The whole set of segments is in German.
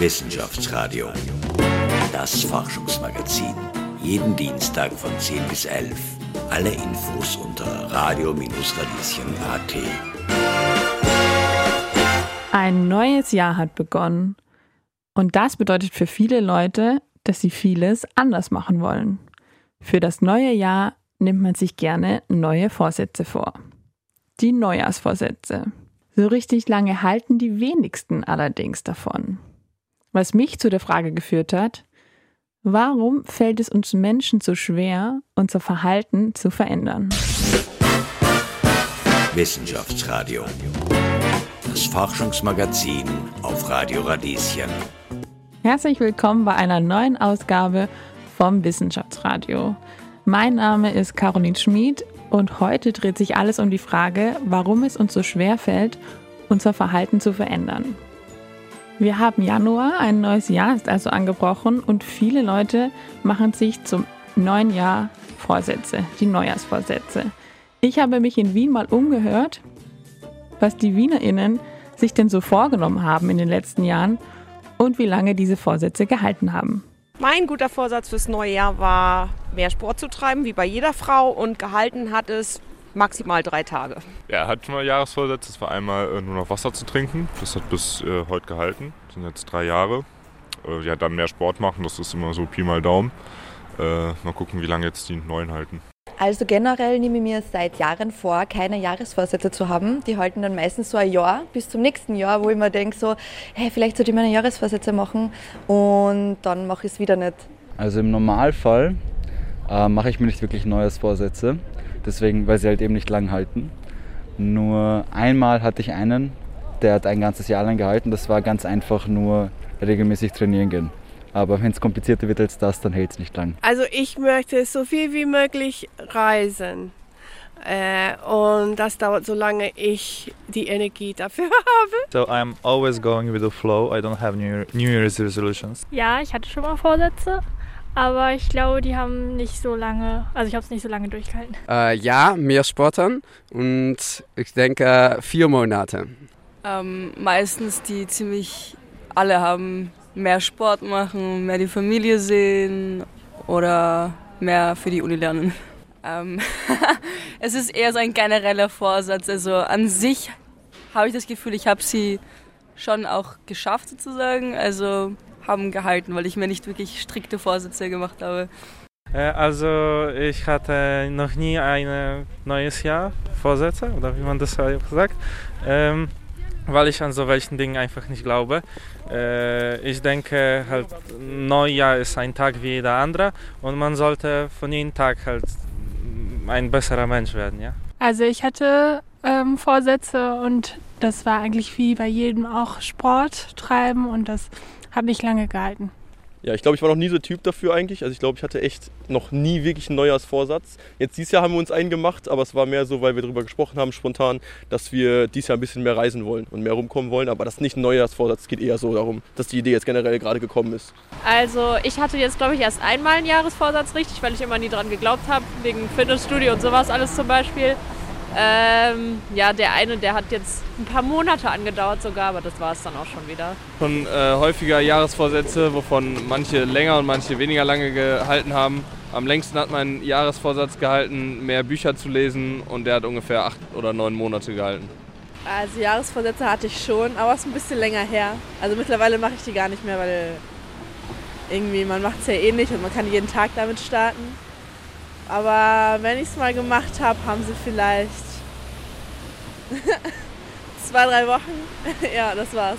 Wissenschaftsradio. Das Forschungsmagazin. Jeden Dienstag von 10 bis 11. Alle Infos unter radio-radieschen.at. Ein neues Jahr hat begonnen. Und das bedeutet für viele Leute, dass sie vieles anders machen wollen. Für das neue Jahr nimmt man sich gerne neue Vorsätze vor. Die Neujahrsvorsätze. So richtig lange halten die wenigsten allerdings davon. Was mich zu der Frage geführt hat, warum fällt es uns Menschen so schwer, unser Verhalten zu verändern? Wissenschaftsradio. Das Forschungsmagazin auf Radio Radieschen. Herzlich willkommen bei einer neuen Ausgabe vom Wissenschaftsradio. Mein Name ist Caroline Schmid und heute dreht sich alles um die Frage, warum es uns so schwer fällt, unser Verhalten zu verändern. Wir haben Januar, ein neues Jahr ist also angebrochen und viele Leute machen sich zum neuen Jahr Vorsätze, die Neujahrsvorsätze. Ich habe mich in Wien mal umgehört, was die WienerInnen sich denn so vorgenommen haben in den letzten Jahren und wie lange diese Vorsätze gehalten haben. Mein guter Vorsatz fürs neue Jahr war, mehr Sport zu treiben, wie bei jeder Frau, und gehalten hat es maximal drei Tage. Ja, er hat schon mal Jahresvorsätze. Das war einmal äh, nur noch Wasser zu trinken. Das hat bis äh, heute gehalten. Das sind jetzt drei Jahre. Äh, ja, dann mehr Sport machen. Das ist immer so Pi mal Daumen. Äh, mal gucken, wie lange jetzt die neuen halten. Also generell nehme ich mir seit Jahren vor, keine Jahresvorsätze zu haben. Die halten dann meistens so ein Jahr bis zum nächsten Jahr, wo ich mir denke so, hey, vielleicht sollte ich meine Jahresvorsätze machen und dann mache ich es wieder nicht. Also im Normalfall äh, mache ich mir nicht wirklich Neujahrsvorsätze deswegen, weil sie halt eben nicht lang halten. Nur einmal hatte ich einen, der hat ein ganzes Jahr lang gehalten. Das war ganz einfach nur regelmäßig trainieren gehen. Aber wenn es komplizierter wird als das, dann hält es nicht lang. Also ich möchte so viel wie möglich reisen. Äh, und das dauert, solange ich die Energie dafür habe. So I'm always going with the flow. I don't have New, New Year's resolutions. Ja, ich hatte schon mal Vorsätze. Aber ich glaube, die haben nicht so lange, also ich habe es nicht so lange durchgehalten. Äh, ja, mehr Sportern und ich denke vier Monate. Ähm, meistens die ziemlich alle haben mehr Sport machen, mehr die Familie sehen oder mehr für die Uni lernen. Ähm, es ist eher so ein genereller Vorsatz. Also an sich habe ich das Gefühl, ich habe sie schon auch geschafft sozusagen. Also haben gehalten, weil ich mir nicht wirklich strikte Vorsätze gemacht habe. Äh, also ich hatte noch nie ein neues Jahr Vorsätze oder wie man das sagt, ähm, weil ich an so welchen Dingen einfach nicht glaube. Äh, ich denke halt Neujahr ist ein Tag wie jeder andere und man sollte von jedem Tag halt ein besserer Mensch werden, ja. Also ich hatte ähm, Vorsätze und das war eigentlich wie bei jedem auch Sport treiben und das hat nicht lange gehalten. Ja, ich glaube, ich war noch nie so Typ dafür eigentlich. Also ich glaube, ich hatte echt noch nie wirklich einen Neujahrsvorsatz. Jetzt dieses Jahr haben wir uns einen gemacht, aber es war mehr so, weil wir darüber gesprochen haben, spontan, dass wir dieses Jahr ein bisschen mehr reisen wollen und mehr rumkommen wollen. Aber das ist nicht ein Neujahrsvorsatz, es geht eher so darum, dass die Idee jetzt generell gerade gekommen ist. Also ich hatte jetzt, glaube ich, erst einmal einen Jahresvorsatz richtig, weil ich immer nie dran geglaubt habe, wegen Fitnessstudio und sowas alles zum Beispiel. Ähm, ja, der eine, der hat jetzt ein paar Monate angedauert sogar, aber das war es dann auch schon wieder. Schon äh, häufiger Jahresvorsätze, wovon manche länger und manche weniger lange gehalten haben. Am längsten hat mein Jahresvorsatz gehalten, mehr Bücher zu lesen und der hat ungefähr acht oder neun Monate gehalten. Also Jahresvorsätze hatte ich schon, aber es ist ein bisschen länger her. Also mittlerweile mache ich die gar nicht mehr, weil irgendwie man macht es ja eh nicht und man kann jeden Tag damit starten. Aber wenn ich es mal gemacht habe, haben sie vielleicht zwei, drei Wochen. ja, das war's.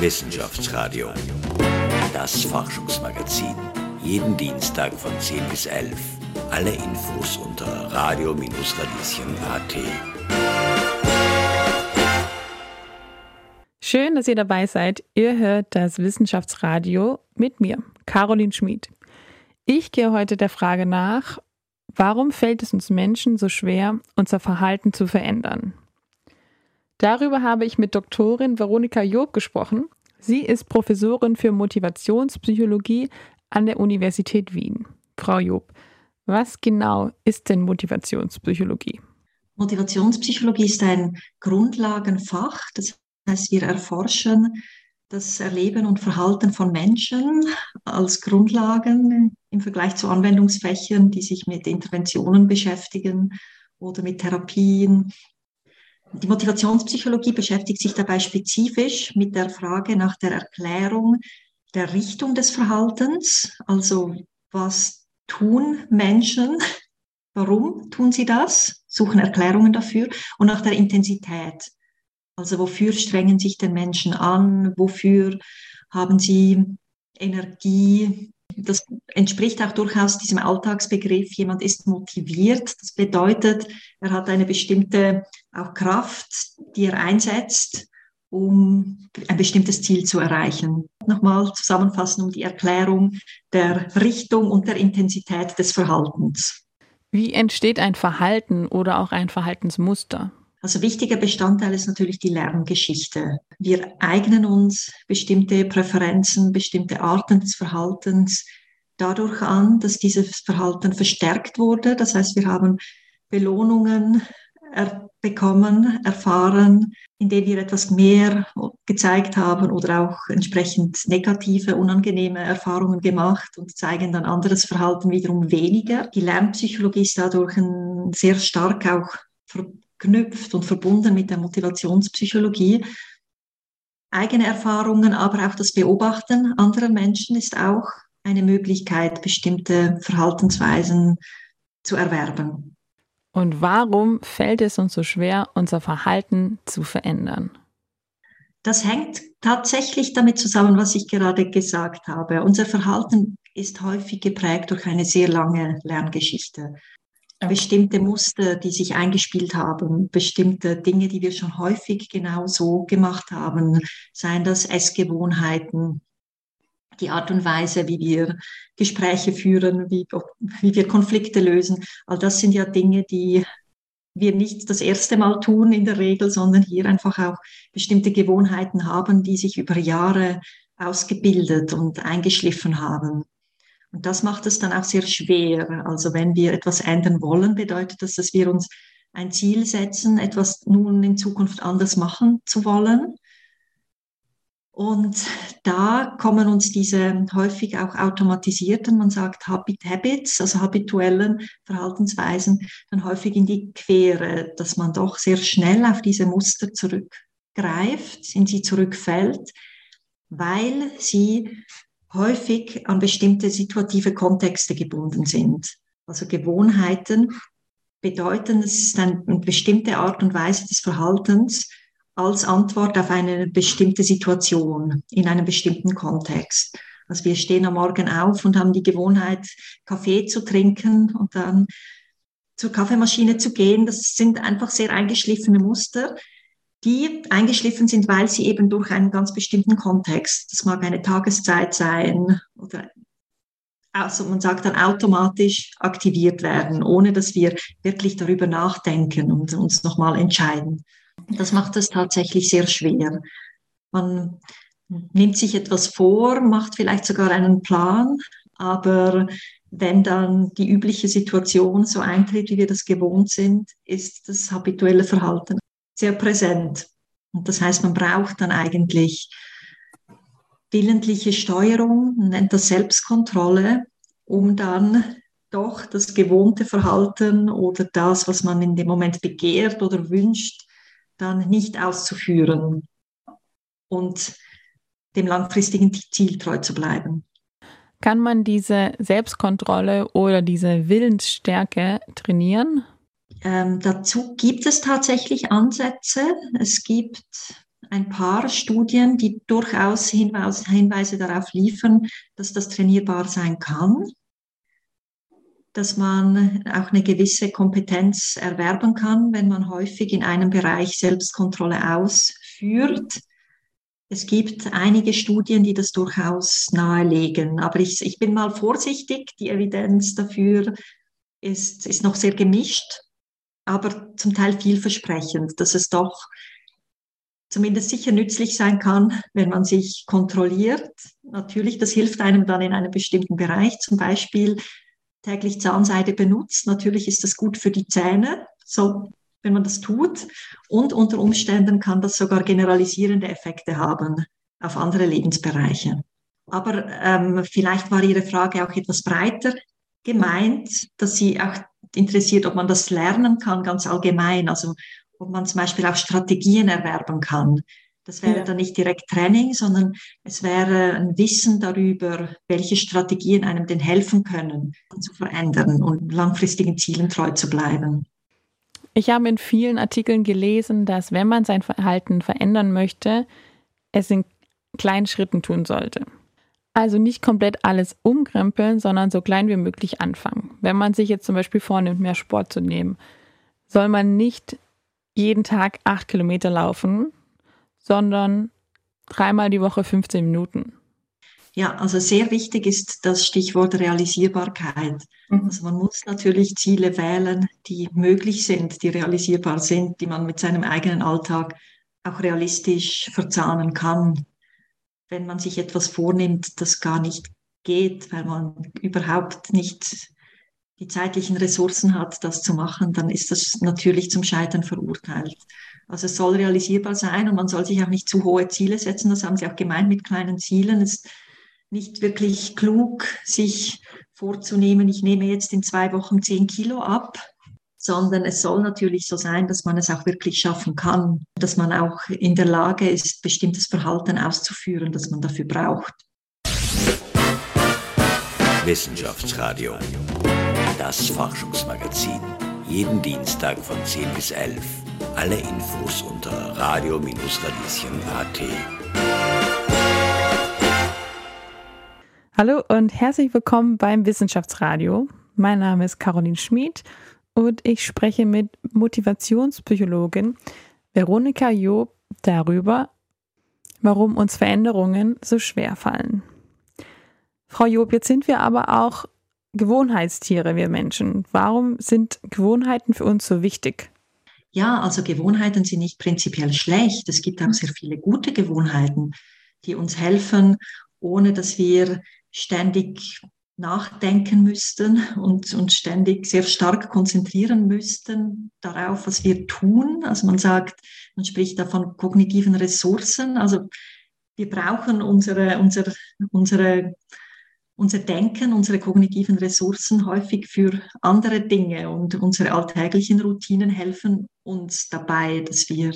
Wissenschaftsradio. Das Forschungsmagazin. Jeden Dienstag von 10 bis 11. Alle Infos unter radio-radieschen.at. Schön, dass ihr dabei seid. Ihr hört das Wissenschaftsradio mit mir, Caroline Schmid. Ich gehe heute der Frage nach, warum fällt es uns Menschen so schwer, unser Verhalten zu verändern? Darüber habe ich mit Doktorin Veronika Job gesprochen. Sie ist Professorin für Motivationspsychologie an der Universität Wien. Frau Job, was genau ist denn Motivationspsychologie? Motivationspsychologie ist ein Grundlagenfach. Das heißt, wir erforschen das Erleben und Verhalten von Menschen als Grundlagen im Vergleich zu Anwendungsfächern, die sich mit Interventionen beschäftigen oder mit Therapien. Die Motivationspsychologie beschäftigt sich dabei spezifisch mit der Frage nach der Erklärung der Richtung des Verhaltens, also was tun Menschen, warum tun sie das, suchen Erklärungen dafür und nach der Intensität. Also wofür strengen sich den Menschen an, wofür haben sie Energie. Das entspricht auch durchaus diesem Alltagsbegriff, jemand ist motiviert. Das bedeutet, er hat eine bestimmte auch Kraft, die er einsetzt, um ein bestimmtes Ziel zu erreichen. Nochmal zusammenfassen um die Erklärung der Richtung und der Intensität des Verhaltens. Wie entsteht ein Verhalten oder auch ein Verhaltensmuster? Also wichtiger Bestandteil ist natürlich die Lerngeschichte. Wir eignen uns bestimmte Präferenzen, bestimmte Arten des Verhaltens dadurch an, dass dieses Verhalten verstärkt wurde. Das heißt, wir haben Belohnungen er bekommen, erfahren, indem wir etwas mehr gezeigt haben oder auch entsprechend negative, unangenehme Erfahrungen gemacht und zeigen dann anderes Verhalten wiederum weniger. Die Lernpsychologie ist dadurch ein, sehr stark auch verknüpft und verbunden mit der Motivationspsychologie. Eigene Erfahrungen, aber auch das Beobachten anderer Menschen ist auch eine Möglichkeit, bestimmte Verhaltensweisen zu erwerben. Und warum fällt es uns so schwer, unser Verhalten zu verändern? Das hängt tatsächlich damit zusammen, was ich gerade gesagt habe. Unser Verhalten ist häufig geprägt durch eine sehr lange Lerngeschichte. Bestimmte Muster, die sich eingespielt haben, bestimmte Dinge, die wir schon häufig genau so gemacht haben, seien das Essgewohnheiten, die Art und Weise, wie wir Gespräche führen, wie, wie wir Konflikte lösen. All das sind ja Dinge, die wir nicht das erste Mal tun in der Regel, sondern hier einfach auch bestimmte Gewohnheiten haben, die sich über Jahre ausgebildet und eingeschliffen haben. Und das macht es dann auch sehr schwer. Also wenn wir etwas ändern wollen, bedeutet das, dass wir uns ein Ziel setzen, etwas nun in Zukunft anders machen zu wollen. Und da kommen uns diese häufig auch automatisierten, man sagt Habit Habits, also habituellen Verhaltensweisen, dann häufig in die Quere, dass man doch sehr schnell auf diese Muster zurückgreift, in sie zurückfällt, weil sie häufig an bestimmte situative Kontexte gebunden sind. Also Gewohnheiten bedeuten, es ist eine bestimmte Art und Weise des Verhaltens, als Antwort auf eine bestimmte Situation in einem bestimmten Kontext. Also wir stehen am Morgen auf und haben die Gewohnheit, Kaffee zu trinken und dann zur Kaffeemaschine zu gehen. Das sind einfach sehr eingeschliffene Muster, die eingeschliffen sind, weil sie eben durch einen ganz bestimmten Kontext, das mag eine Tageszeit sein oder also man sagt dann automatisch aktiviert werden, ohne dass wir wirklich darüber nachdenken und uns nochmal entscheiden. Das macht es tatsächlich sehr schwer. Man nimmt sich etwas vor, macht vielleicht sogar einen Plan, aber wenn dann die übliche Situation so eintritt, wie wir das gewohnt sind, ist das habituelle Verhalten sehr präsent. Und das heißt, man braucht dann eigentlich willentliche Steuerung, nennt das Selbstkontrolle, um dann doch das gewohnte Verhalten oder das, was man in dem Moment begehrt oder wünscht, dann nicht auszuführen und dem langfristigen Ziel treu zu bleiben. Kann man diese Selbstkontrolle oder diese Willensstärke trainieren? Ähm, dazu gibt es tatsächlich Ansätze. Es gibt ein paar Studien, die durchaus Hinweise darauf liefern, dass das trainierbar sein kann dass man auch eine gewisse Kompetenz erwerben kann, wenn man häufig in einem Bereich Selbstkontrolle ausführt. Es gibt einige Studien, die das durchaus nahelegen, aber ich, ich bin mal vorsichtig. Die Evidenz dafür ist, ist noch sehr gemischt, aber zum Teil vielversprechend, dass es doch zumindest sicher nützlich sein kann, wenn man sich kontrolliert. Natürlich, das hilft einem dann in einem bestimmten Bereich, zum Beispiel täglich Zahnseide benutzt. Natürlich ist das gut für die Zähne, so wenn man das tut. Und unter Umständen kann das sogar generalisierende Effekte haben auf andere Lebensbereiche. Aber ähm, vielleicht war Ihre Frage auch etwas breiter gemeint, dass Sie auch interessiert, ob man das lernen kann, ganz allgemein. Also ob man zum Beispiel auch Strategien erwerben kann. Das wäre ja. dann nicht direkt Training, sondern es wäre ein Wissen darüber, welche Strategien einem denn helfen können, zu verändern und langfristigen Zielen treu zu bleiben. Ich habe in vielen Artikeln gelesen, dass wenn man sein Verhalten verändern möchte, es in kleinen Schritten tun sollte. Also nicht komplett alles umkrempeln, sondern so klein wie möglich anfangen. Wenn man sich jetzt zum Beispiel vornimmt, mehr Sport zu nehmen, soll man nicht jeden Tag acht Kilometer laufen, sondern dreimal die Woche 15 Minuten. Ja, also sehr wichtig ist das Stichwort Realisierbarkeit. Mhm. Also man muss natürlich Ziele wählen, die möglich sind, die realisierbar sind, die man mit seinem eigenen Alltag auch realistisch verzahnen kann wenn man sich etwas vornimmt, das gar nicht geht, weil man überhaupt nicht die zeitlichen Ressourcen hat, das zu machen, dann ist das natürlich zum Scheitern verurteilt. Also es soll realisierbar sein und man soll sich auch nicht zu hohe Ziele setzen. Das haben Sie auch gemeint mit kleinen Zielen. Es ist nicht wirklich klug, sich vorzunehmen, ich nehme jetzt in zwei Wochen zehn Kilo ab, sondern es soll natürlich so sein, dass man es auch wirklich schaffen kann, dass man auch in der Lage ist, bestimmtes Verhalten auszuführen, das man dafür braucht. Wissenschaftsradio, das Forschungsmagazin, jeden Dienstag von 10 bis 11. Alle Infos unter radio-radieschen.at. Hallo und herzlich willkommen beim Wissenschaftsradio. Mein Name ist Caroline Schmid und ich spreche mit Motivationspsychologin Veronika Job darüber, warum uns Veränderungen so schwer fallen. Frau Job, jetzt sind wir aber auch Gewohnheitstiere, wir Menschen. Warum sind Gewohnheiten für uns so wichtig? Ja, also Gewohnheiten sind nicht prinzipiell schlecht. Es gibt auch sehr viele gute Gewohnheiten, die uns helfen, ohne dass wir ständig nachdenken müssten und uns ständig sehr stark konzentrieren müssten darauf, was wir tun. Also man sagt, man spricht da von kognitiven Ressourcen. Also wir brauchen unsere, unsere, unsere, unser Denken, unsere kognitiven Ressourcen häufig für andere Dinge und unsere alltäglichen Routinen helfen uns dabei, dass wir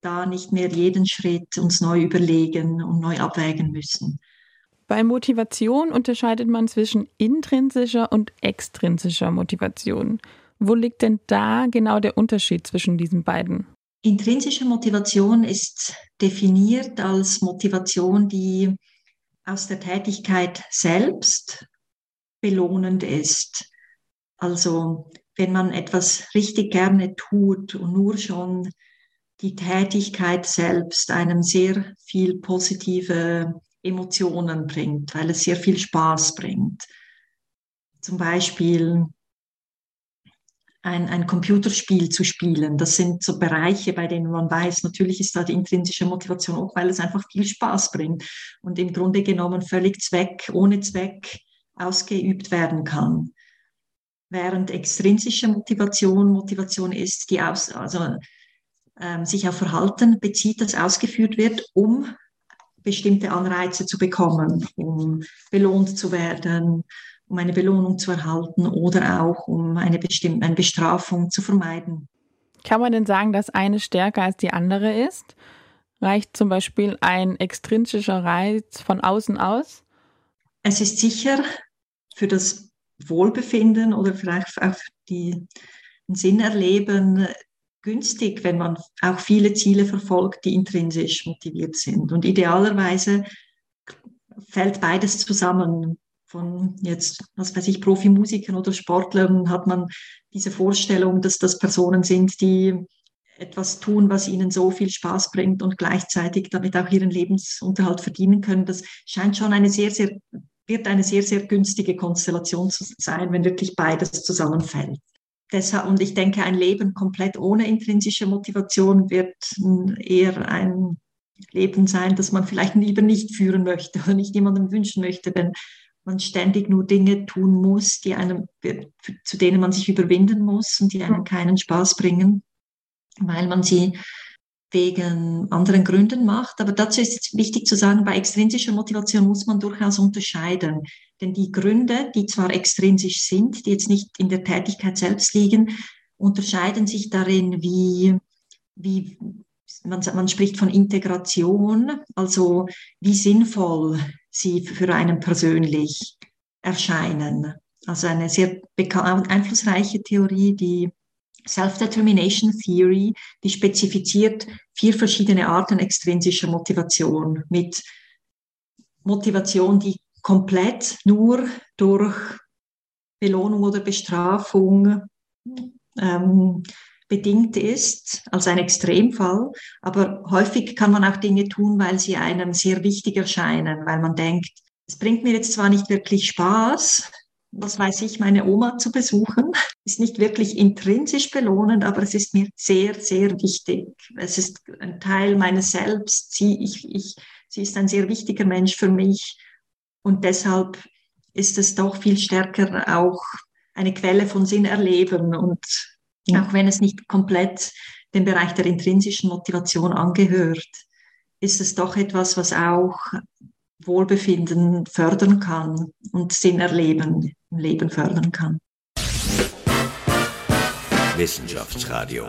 da nicht mehr jeden Schritt uns neu überlegen und neu abwägen müssen. Bei Motivation unterscheidet man zwischen intrinsischer und extrinsischer Motivation. Wo liegt denn da genau der Unterschied zwischen diesen beiden? Intrinsische Motivation ist definiert als Motivation, die aus der Tätigkeit selbst belohnend ist. Also wenn man etwas richtig gerne tut und nur schon die Tätigkeit selbst einem sehr viel positive Emotionen bringt, weil es sehr viel Spaß bringt. Zum Beispiel ein, ein Computerspiel zu spielen. Das sind so Bereiche, bei denen man weiß, natürlich ist da die intrinsische Motivation auch, weil es einfach viel Spaß bringt und im Grunde genommen völlig Zweck, ohne Zweck ausgeübt werden kann. Während extrinsische Motivation Motivation ist, die aus, also, ähm, sich auf Verhalten bezieht, das ausgeführt wird, um bestimmte Anreize zu bekommen, um belohnt zu werden, um eine Belohnung zu erhalten oder auch um eine bestimmte eine Bestrafung zu vermeiden. Kann man denn sagen, dass eine stärker als die andere ist? Reicht zum Beispiel ein extrinsischer Reiz von außen aus? Es ist sicher für das Wohlbefinden oder vielleicht auch die, den Sinn erleben günstig, wenn man auch viele Ziele verfolgt, die intrinsisch motiviert sind. Und idealerweise fällt beides zusammen. Von jetzt, was weiß ich, Profimusikern oder Sportlern hat man diese Vorstellung, dass das Personen sind, die etwas tun, was ihnen so viel Spaß bringt und gleichzeitig damit auch ihren Lebensunterhalt verdienen können. Das scheint schon eine sehr, sehr, wird eine sehr, sehr günstige Konstellation zu sein, wenn wirklich beides zusammenfällt deshalb, und ich denke, ein Leben komplett ohne intrinsische Motivation wird eher ein Leben sein, das man vielleicht lieber nicht führen möchte oder nicht jemandem wünschen möchte, wenn man ständig nur Dinge tun muss, die einem, zu denen man sich überwinden muss und die einem keinen Spaß bringen. weil man sie wegen anderen Gründen macht. Aber dazu ist wichtig zu sagen, bei extrinsischer Motivation muss man durchaus unterscheiden. Denn die Gründe, die zwar extrinsisch sind, die jetzt nicht in der Tätigkeit selbst liegen, unterscheiden sich darin, wie, wie man, man spricht von Integration, also wie sinnvoll sie für einen persönlich erscheinen. Also eine sehr einflussreiche Theorie, die Self-Determination Theory, die spezifiziert vier verschiedene Arten extrinsischer Motivation mit Motivation, die komplett nur durch Belohnung oder Bestrafung ähm, bedingt ist, als ein Extremfall. Aber häufig kann man auch Dinge tun, weil sie einem sehr wichtig erscheinen, weil man denkt, es bringt mir jetzt zwar nicht wirklich Spaß, was weiß ich, meine Oma zu besuchen. Ist nicht wirklich intrinsisch belohnend, aber es ist mir sehr, sehr wichtig. Es ist ein Teil meines Selbst. Sie, ich, ich, sie ist ein sehr wichtiger Mensch für mich. Und deshalb ist es doch viel stärker auch eine Quelle von Sinn erleben. Und auch wenn es nicht komplett dem Bereich der intrinsischen Motivation angehört, ist es doch etwas, was auch Wohlbefinden fördern kann und Sinn erleben im Leben fördern kann. Wissenschaftsradio,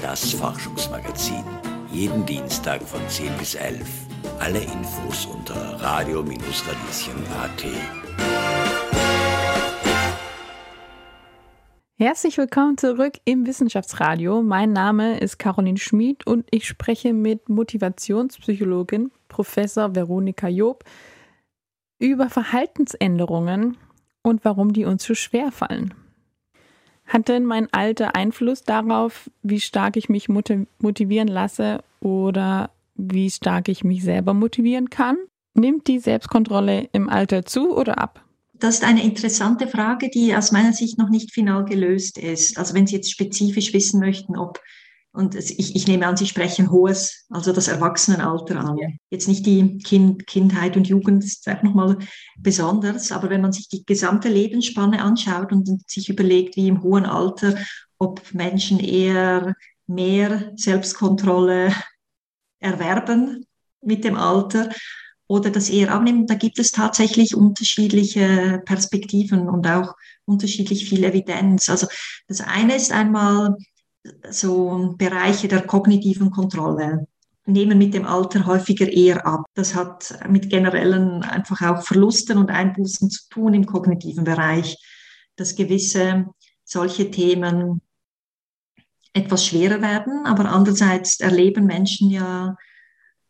das Forschungsmagazin. Jeden Dienstag von 10 bis 11. Alle Infos unter radio-radieschen.at. Herzlich willkommen zurück im Wissenschaftsradio. Mein Name ist Caroline Schmid und ich spreche mit Motivationspsychologin Professor Veronika Job über Verhaltensänderungen und warum die uns so schwer fallen. Hat denn mein Alter Einfluss darauf, wie stark ich mich motivieren lasse oder wie stark ich mich selber motivieren kann? Nimmt die Selbstkontrolle im Alter zu oder ab? Das ist eine interessante Frage, die aus meiner Sicht noch nicht final gelöst ist. Also wenn Sie jetzt spezifisch wissen möchten, ob, und ich, ich nehme an, Sie sprechen hohes, also das Erwachsenenalter an. Jetzt nicht die kind, Kindheit und Jugend, das ist auch nochmal besonders, aber wenn man sich die gesamte Lebensspanne anschaut und sich überlegt, wie im hohen Alter, ob Menschen eher mehr Selbstkontrolle erwerben mit dem Alter oder das eher abnehmen. Da gibt es tatsächlich unterschiedliche Perspektiven und auch unterschiedlich viel Evidenz. Also das eine ist einmal so Bereiche der kognitiven Kontrolle nehmen mit dem Alter häufiger eher ab. Das hat mit generellen einfach auch Verlusten und Einbußen zu tun im kognitiven Bereich, dass gewisse solche Themen etwas schwerer werden, aber andererseits erleben Menschen ja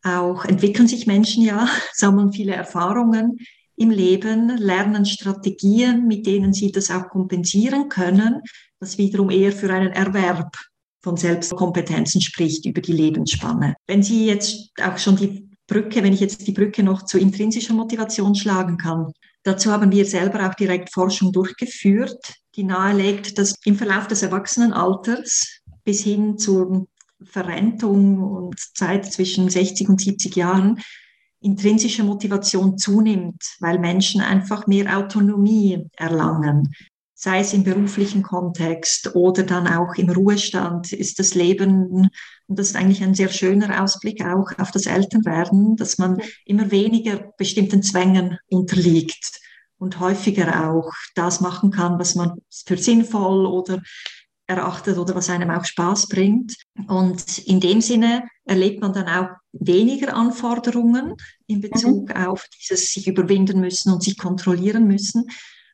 auch entwickeln sich Menschen ja, sammeln viele Erfahrungen im Leben, lernen Strategien, mit denen sie das auch kompensieren können, was wiederum eher für einen Erwerb von Selbstkompetenzen spricht über die Lebensspanne. Wenn Sie jetzt auch schon die Brücke, wenn ich jetzt die Brücke noch zu intrinsischer Motivation schlagen kann, dazu haben wir selber auch direkt Forschung durchgeführt, die nahelegt, dass im Verlauf des Erwachsenenalters bis hin zur Verrentung und Zeit zwischen 60 und 70 Jahren intrinsische Motivation zunimmt, weil Menschen einfach mehr Autonomie erlangen. Sei es im beruflichen Kontext oder dann auch im Ruhestand ist das Leben, und das ist eigentlich ein sehr schöner Ausblick auch auf das Älterwerden, dass man immer weniger bestimmten Zwängen unterliegt und häufiger auch das machen kann, was man für sinnvoll oder erachtet oder was einem auch Spaß bringt. Und in dem Sinne erlebt man dann auch weniger Anforderungen in Bezug mhm. auf dieses sich überwinden müssen und sich kontrollieren müssen,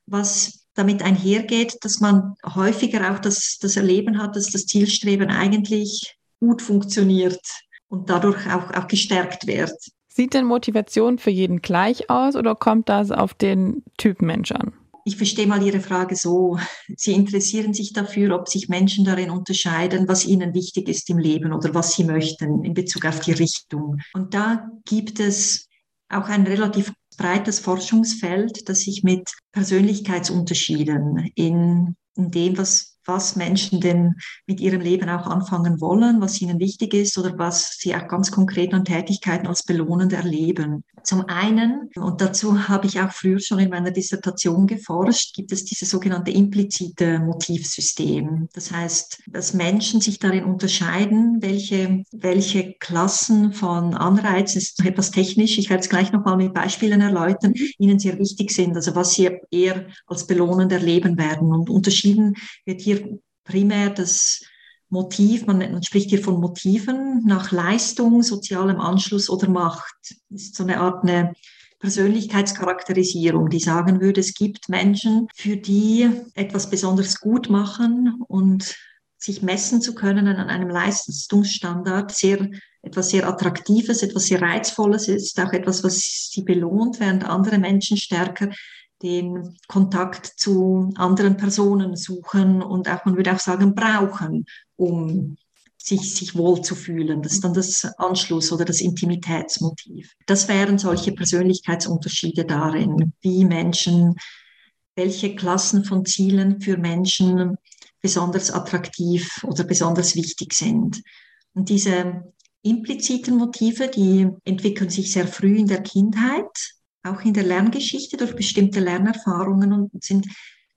was damit einhergeht, dass man häufiger auch das, das Erleben hat, dass das Zielstreben eigentlich gut funktioniert und dadurch auch, auch gestärkt wird. Sieht denn Motivation für jeden gleich aus oder kommt das auf den Typ Mensch an? Ich verstehe mal Ihre Frage so. Sie interessieren sich dafür, ob sich Menschen darin unterscheiden, was ihnen wichtig ist im Leben oder was sie möchten in Bezug auf die Richtung. Und da gibt es auch ein relativ breites Forschungsfeld, das sich mit Persönlichkeitsunterschieden in, in dem, was was Menschen denn mit ihrem Leben auch anfangen wollen, was ihnen wichtig ist oder was sie auch ganz konkret an Tätigkeiten als belohnend erleben. Zum einen, und dazu habe ich auch früher schon in meiner Dissertation geforscht, gibt es dieses sogenannte implizite Motivsystem. Das heißt, dass Menschen sich darin unterscheiden, welche, welche Klassen von Anreizen, ist noch etwas technisch, ich werde es gleich nochmal mit Beispielen erläutern, ihnen sehr wichtig sind, also was sie eher als belohnend erleben werden. Und unterschieden wird hier primär das Motiv, man, man, spricht hier von Motiven nach Leistung, sozialem Anschluss oder Macht. Das ist so eine Art eine Persönlichkeitscharakterisierung, die sagen würde, es gibt Menschen, für die etwas besonders gut machen und sich messen zu können an einem Leistungsstandard sehr etwas sehr Attraktives, etwas sehr Reizvolles ist, auch etwas, was sie belohnt, während andere Menschen stärker den Kontakt zu anderen Personen suchen und auch, man würde auch sagen, brauchen, um sich, sich wohl zu fühlen. Das ist dann das Anschluss oder das Intimitätsmotiv. Das wären solche Persönlichkeitsunterschiede darin, wie Menschen, welche Klassen von Zielen für Menschen besonders attraktiv oder besonders wichtig sind. Und diese impliziten Motive, die entwickeln sich sehr früh in der Kindheit auch in der Lerngeschichte durch bestimmte Lernerfahrungen und sind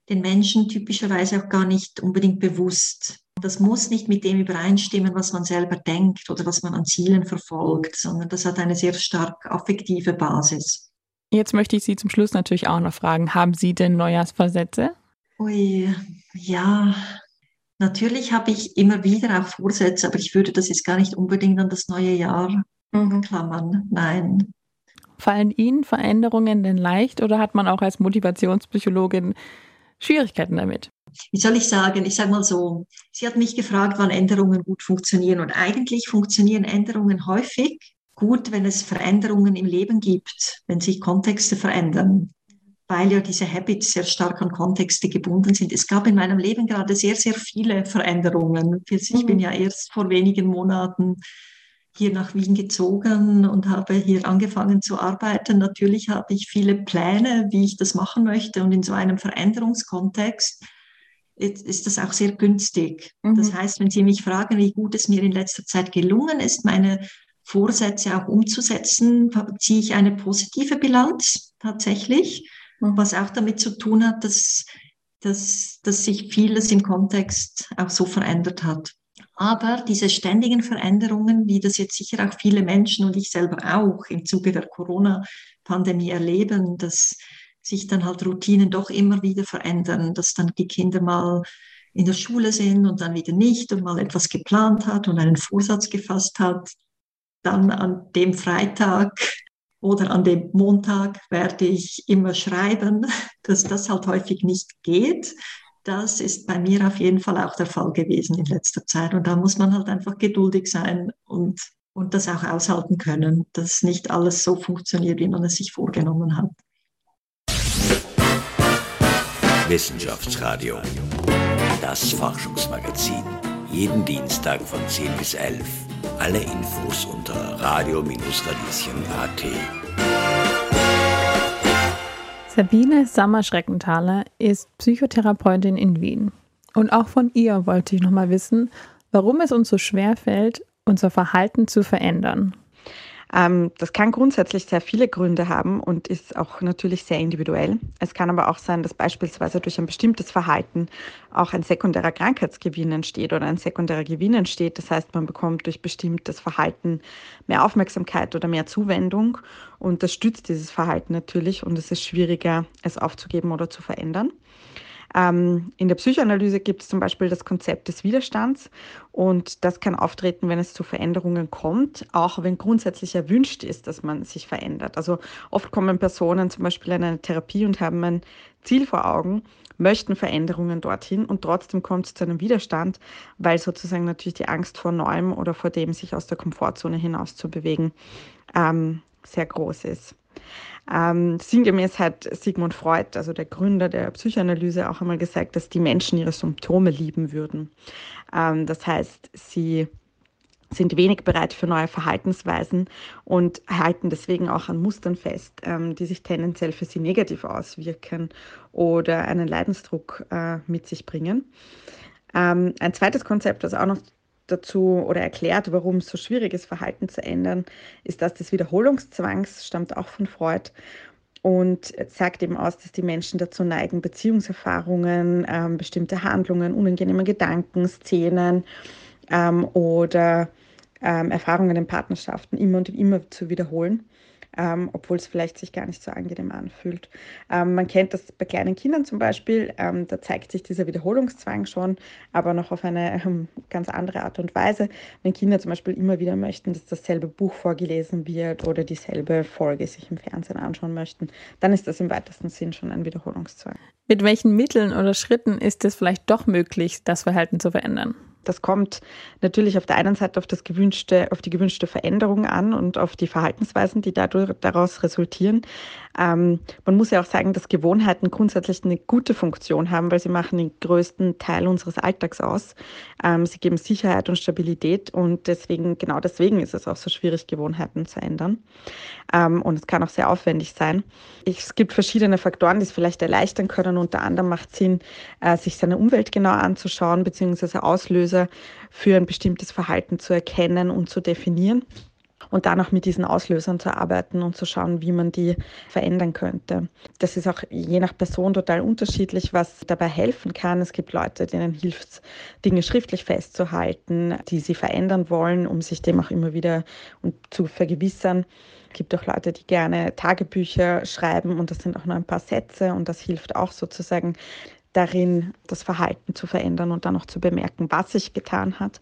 den Menschen typischerweise auch gar nicht unbedingt bewusst. Das muss nicht mit dem übereinstimmen, was man selber denkt oder was man an Zielen verfolgt, sondern das hat eine sehr stark affektive Basis. Jetzt möchte ich Sie zum Schluss natürlich auch noch fragen, haben Sie denn Neujahrsvorsätze? Ui, ja, natürlich habe ich immer wieder auch Vorsätze, aber ich würde das jetzt gar nicht unbedingt an das neue Jahr mhm. klammern. Nein. Fallen Ihnen Veränderungen denn leicht oder hat man auch als Motivationspsychologin Schwierigkeiten damit? Wie soll ich sagen? Ich sage mal so, sie hat mich gefragt, wann Änderungen gut funktionieren. Und eigentlich funktionieren Änderungen häufig gut, wenn es Veränderungen im Leben gibt, wenn sich Kontexte verändern, weil ja diese Habits sehr stark an Kontexte gebunden sind. Es gab in meinem Leben gerade sehr, sehr viele Veränderungen. Ich bin mhm. ja erst vor wenigen Monaten hier nach Wien gezogen und habe hier angefangen zu arbeiten. Natürlich habe ich viele Pläne, wie ich das machen möchte. Und in so einem Veränderungskontext ist das auch sehr günstig. Mhm. Das heißt, wenn Sie mich fragen, wie gut es mir in letzter Zeit gelungen ist, meine Vorsätze auch umzusetzen, ziehe ich eine positive Bilanz tatsächlich, mhm. was auch damit zu tun hat, dass, dass, dass sich vieles im Kontext auch so verändert hat. Aber diese ständigen Veränderungen, wie das jetzt sicher auch viele Menschen und ich selber auch im Zuge der Corona-Pandemie erleben, dass sich dann halt Routinen doch immer wieder verändern, dass dann die Kinder mal in der Schule sind und dann wieder nicht und mal etwas geplant hat und einen Vorsatz gefasst hat, dann an dem Freitag oder an dem Montag werde ich immer schreiben, dass das halt häufig nicht geht. Das ist bei mir auf jeden Fall auch der Fall gewesen in letzter Zeit. Und da muss man halt einfach geduldig sein und, und das auch aushalten können, dass nicht alles so funktioniert, wie man es sich vorgenommen hat. Wissenschaftsradio, das Forschungsmagazin. Jeden Dienstag von 10 bis 11. Alle Infos unter radio-radieschen.at. Sabine Sammer-Schreckenthaler ist Psychotherapeutin in Wien. Und auch von ihr wollte ich nochmal wissen, warum es uns so schwer fällt, unser Verhalten zu verändern. Ähm, das kann grundsätzlich sehr viele Gründe haben und ist auch natürlich sehr individuell. Es kann aber auch sein, dass beispielsweise durch ein bestimmtes Verhalten auch ein sekundärer Krankheitsgewinn entsteht oder ein sekundärer Gewinn entsteht. Das heißt, man bekommt durch bestimmtes Verhalten mehr Aufmerksamkeit oder mehr Zuwendung und das stützt dieses Verhalten natürlich und es ist schwieriger, es aufzugeben oder zu verändern. Ähm, in der Psychoanalyse gibt es zum Beispiel das Konzept des Widerstands und das kann auftreten, wenn es zu Veränderungen kommt, auch wenn grundsätzlich erwünscht ist, dass man sich verändert. Also oft kommen Personen zum Beispiel in eine Therapie und haben ein Ziel vor Augen, möchten Veränderungen dorthin und trotzdem kommt es zu einem Widerstand, weil sozusagen natürlich die Angst vor Neuem oder vor dem, sich aus der Komfortzone hinaus zu bewegen, ähm, sehr groß ist. Ähm, sinngemäß hat Sigmund Freud, also der Gründer der Psychoanalyse, auch einmal gesagt, dass die Menschen ihre Symptome lieben würden. Ähm, das heißt, sie sind wenig bereit für neue Verhaltensweisen und halten deswegen auch an Mustern fest, ähm, die sich tendenziell für sie negativ auswirken oder einen Leidensdruck äh, mit sich bringen. Ähm, ein zweites Konzept, das auch noch dazu oder erklärt, warum es so schwierig ist, Verhalten zu ändern, ist das des Wiederholungszwangs, stammt auch von Freud und sagt eben aus, dass die Menschen dazu neigen, Beziehungserfahrungen, ähm, bestimmte Handlungen, unangenehme Gedanken, Szenen ähm, oder ähm, Erfahrungen in Partnerschaften immer und immer zu wiederholen ähm, obwohl es vielleicht sich gar nicht so angenehm anfühlt. Ähm, man kennt das bei kleinen Kindern zum Beispiel, ähm, da zeigt sich dieser Wiederholungszwang schon, aber noch auf eine ähm, ganz andere Art und Weise. Wenn Kinder zum Beispiel immer wieder möchten, dass dasselbe Buch vorgelesen wird oder dieselbe Folge sich im Fernsehen anschauen möchten, dann ist das im weitesten Sinn schon ein Wiederholungszwang. Mit welchen Mitteln oder Schritten ist es vielleicht doch möglich, das Verhalten zu verändern? Das kommt natürlich auf der einen Seite auf, das gewünschte, auf die gewünschte Veränderung an und auf die Verhaltensweisen, die dadurch, daraus resultieren. Ähm, man muss ja auch sagen, dass Gewohnheiten grundsätzlich eine gute Funktion haben, weil sie machen den größten Teil unseres Alltags aus. Ähm, sie geben Sicherheit und Stabilität und deswegen, genau deswegen ist es auch so schwierig, Gewohnheiten zu ändern. Ähm, und es kann auch sehr aufwendig sein. Es gibt verschiedene Faktoren, die es vielleicht erleichtern können. Unter anderem macht es Sinn, äh, sich seine Umwelt genau anzuschauen, beziehungsweise Auslöser für ein bestimmtes Verhalten zu erkennen und zu definieren und dann auch mit diesen Auslösern zu arbeiten und zu schauen, wie man die verändern könnte. Das ist auch je nach Person total unterschiedlich, was dabei helfen kann. Es gibt Leute, denen hilft es, Dinge schriftlich festzuhalten, die sie verändern wollen, um sich dem auch immer wieder zu vergewissern. Es gibt auch Leute, die gerne Tagebücher schreiben und das sind auch nur ein paar Sätze und das hilft auch sozusagen darin, das Verhalten zu verändern und dann auch zu bemerken, was sich getan hat.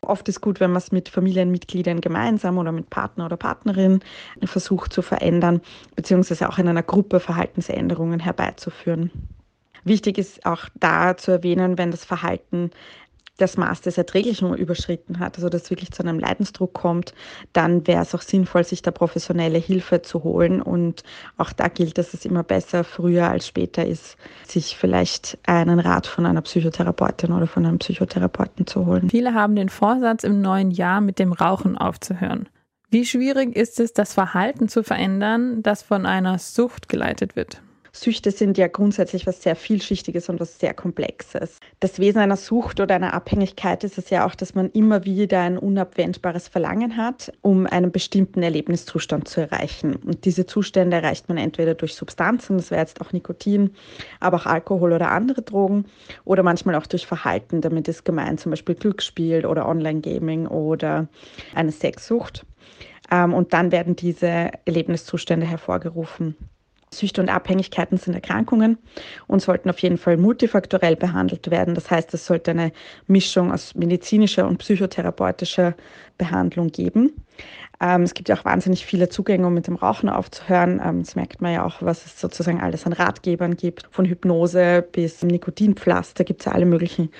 Oft ist gut, wenn man es mit Familienmitgliedern gemeinsam oder mit Partner oder Partnerin versucht zu verändern, beziehungsweise auch in einer Gruppe Verhaltensänderungen herbeizuführen. Wichtig ist auch da zu erwähnen, wenn das Verhalten das Maß des Erträglichen überschritten hat, also dass es wirklich zu einem Leidensdruck kommt, dann wäre es auch sinnvoll, sich da professionelle Hilfe zu holen. Und auch da gilt, dass es immer besser früher als später ist, sich vielleicht einen Rat von einer Psychotherapeutin oder von einem Psychotherapeuten zu holen. Viele haben den Vorsatz, im neuen Jahr mit dem Rauchen aufzuhören. Wie schwierig ist es, das Verhalten zu verändern, das von einer Sucht geleitet wird? Süchte sind ja grundsätzlich was sehr Vielschichtiges und was sehr Komplexes. Das Wesen einer Sucht oder einer Abhängigkeit ist es ja auch, dass man immer wieder ein unabwendbares Verlangen hat, um einen bestimmten Erlebniszustand zu erreichen. Und diese Zustände erreicht man entweder durch Substanzen, das wäre jetzt auch Nikotin, aber auch Alkohol oder andere Drogen, oder manchmal auch durch Verhalten. Damit ist gemeint zum Beispiel Glücksspiel oder Online-Gaming oder eine Sexsucht. Ähm, und dann werden diese Erlebniszustände hervorgerufen. Süchte und Abhängigkeiten sind Erkrankungen und sollten auf jeden Fall multifaktorell behandelt werden. Das heißt, es sollte eine Mischung aus medizinischer und psychotherapeutischer Behandlung geben. Ähm, es gibt ja auch wahnsinnig viele Zugänge, um mit dem Rauchen aufzuhören. Ähm, das merkt man ja auch, was es sozusagen alles an Ratgebern gibt. Von Hypnose bis Nikotinpflaster gibt es ja alle möglichen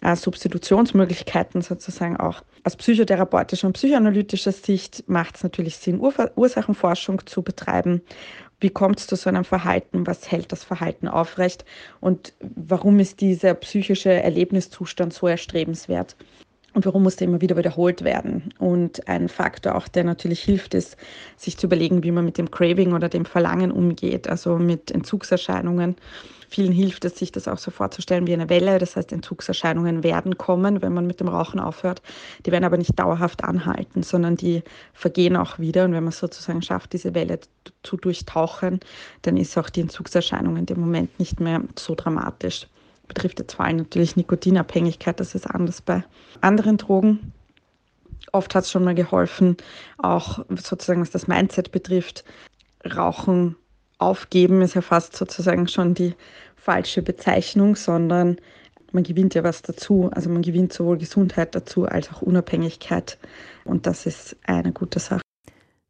äh, Substitutionsmöglichkeiten sozusagen auch. Aus psychotherapeutischer und psychoanalytischer Sicht macht es natürlich Sinn, Ur Ursachenforschung zu betreiben wie kommt es zu so einem Verhalten? Was hält das Verhalten aufrecht? Und warum ist dieser psychische Erlebniszustand so erstrebenswert? Und warum muss der immer wieder wiederholt werden? Und ein Faktor auch, der natürlich hilft, ist, sich zu überlegen, wie man mit dem Craving oder dem Verlangen umgeht, also mit Entzugserscheinungen Vielen hilft es, sich das auch so vorzustellen wie eine Welle. Das heißt, Entzugserscheinungen werden kommen, wenn man mit dem Rauchen aufhört. Die werden aber nicht dauerhaft anhalten, sondern die vergehen auch wieder. Und wenn man sozusagen schafft, diese Welle zu durchtauchen, dann ist auch die Entzugserscheinung in dem Moment nicht mehr so dramatisch. Betrifft jetzt vor allem natürlich Nikotinabhängigkeit, das ist anders bei anderen Drogen. Oft hat es schon mal geholfen, auch sozusagen was das Mindset betrifft, Rauchen aufgeben ist ja fast sozusagen schon die falsche Bezeichnung, sondern man gewinnt ja was dazu. Also man gewinnt sowohl Gesundheit dazu als auch Unabhängigkeit. Und das ist eine gute Sache.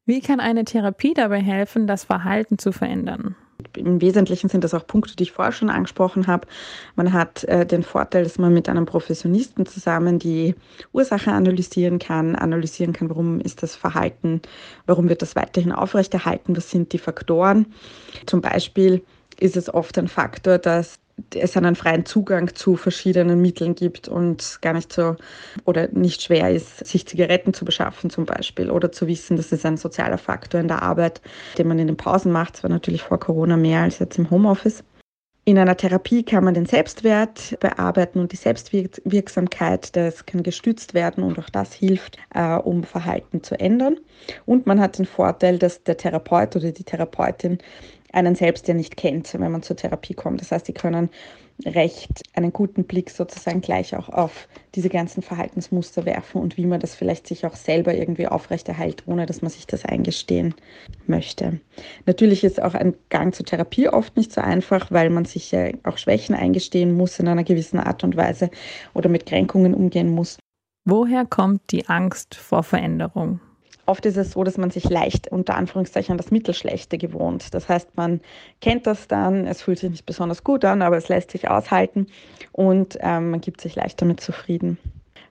Wie kann eine Therapie dabei helfen, das Verhalten zu verändern? Im Wesentlichen sind das auch Punkte, die ich vorher schon angesprochen habe. Man hat äh, den Vorteil, dass man mit einem Professionisten zusammen die Ursache analysieren kann, analysieren kann, warum ist das Verhalten, warum wird das weiterhin aufrechterhalten, was sind die Faktoren. Zum Beispiel ist es oft ein Faktor, dass es einen freien Zugang zu verschiedenen Mitteln gibt und gar nicht so oder nicht schwer ist, sich Zigaretten zu beschaffen zum Beispiel oder zu wissen, das ist ein sozialer Faktor in der Arbeit, den man in den Pausen macht. zwar natürlich vor Corona mehr als jetzt im Homeoffice. In einer Therapie kann man den Selbstwert bearbeiten und die Selbstwirksamkeit. Das kann gestützt werden und auch das hilft, äh, um Verhalten zu ändern. Und man hat den Vorteil, dass der Therapeut oder die Therapeutin einen selbst ja nicht kennt, wenn man zur Therapie kommt. Das heißt, sie können recht einen guten Blick sozusagen gleich auch auf diese ganzen Verhaltensmuster werfen und wie man das vielleicht sich auch selber irgendwie aufrechterhält, ohne dass man sich das eingestehen möchte. Natürlich ist auch ein Gang zur Therapie oft nicht so einfach, weil man sich ja auch Schwächen eingestehen muss in einer gewissen Art und Weise oder mit Kränkungen umgehen muss. Woher kommt die Angst vor Veränderung? Oft ist es so, dass man sich leicht unter Anführungszeichen an das Mittelschlechte gewohnt. Das heißt, man kennt das dann, es fühlt sich nicht besonders gut an, aber es lässt sich aushalten und ähm, man gibt sich leicht damit zufrieden.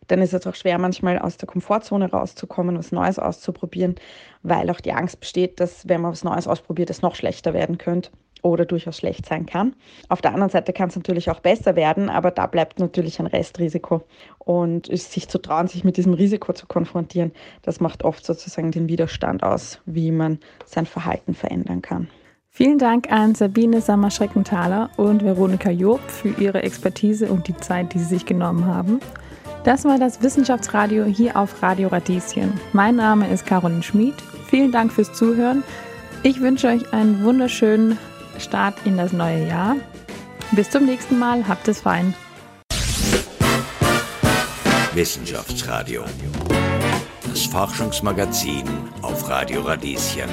Dann ist es auch schwer, manchmal aus der Komfortzone rauszukommen, was Neues auszuprobieren, weil auch die Angst besteht, dass wenn man was Neues ausprobiert, es noch schlechter werden könnte oder durchaus schlecht sein kann. Auf der anderen Seite kann es natürlich auch besser werden, aber da bleibt natürlich ein Restrisiko. Und sich zu trauen, sich mit diesem Risiko zu konfrontieren, das macht oft sozusagen den Widerstand aus, wie man sein Verhalten verändern kann. Vielen Dank an Sabine Sammer-Schreckenthaler und Veronika Job für ihre Expertise und die Zeit, die sie sich genommen haben. Das war das Wissenschaftsradio hier auf Radio Radieschen. Mein Name ist Caroline Schmid. Vielen Dank fürs Zuhören. Ich wünsche euch einen wunderschönen Start in das neue Jahr. Bis zum nächsten Mal, habt es fein. Wissenschaftsradio. Das Forschungsmagazin auf Radio Radieschen.